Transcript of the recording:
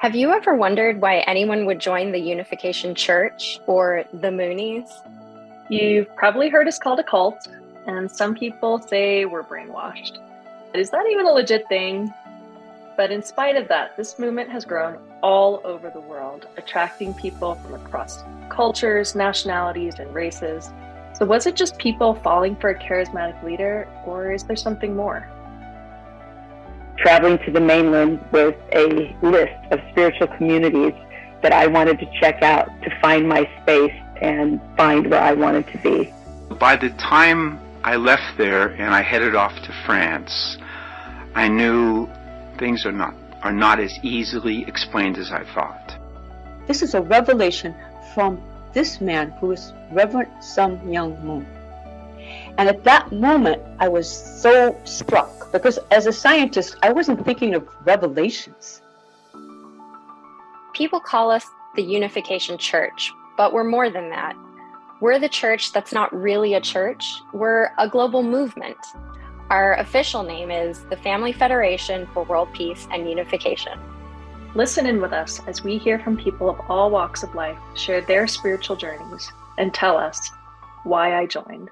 Have you ever wondered why anyone would join the Unification Church or the Moonies? You've probably heard us called a cult, and some people say we're brainwashed. Is that even a legit thing? But in spite of that, this movement has grown all over the world, attracting people from across cultures, nationalities, and races. So, was it just people falling for a charismatic leader, or is there something more? Traveling to the mainland with a list of spiritual communities that I wanted to check out to find my space and find where I wanted to be. By the time I left there and I headed off to France, I knew things are not are not as easily explained as I thought. This is a revelation from this man who is Reverend Sun Myung Moon. And at that moment, I was so struck because as a scientist, I wasn't thinking of revelations. People call us the Unification Church, but we're more than that. We're the church that's not really a church, we're a global movement. Our official name is the Family Federation for World Peace and Unification. Listen in with us as we hear from people of all walks of life share their spiritual journeys and tell us why I joined.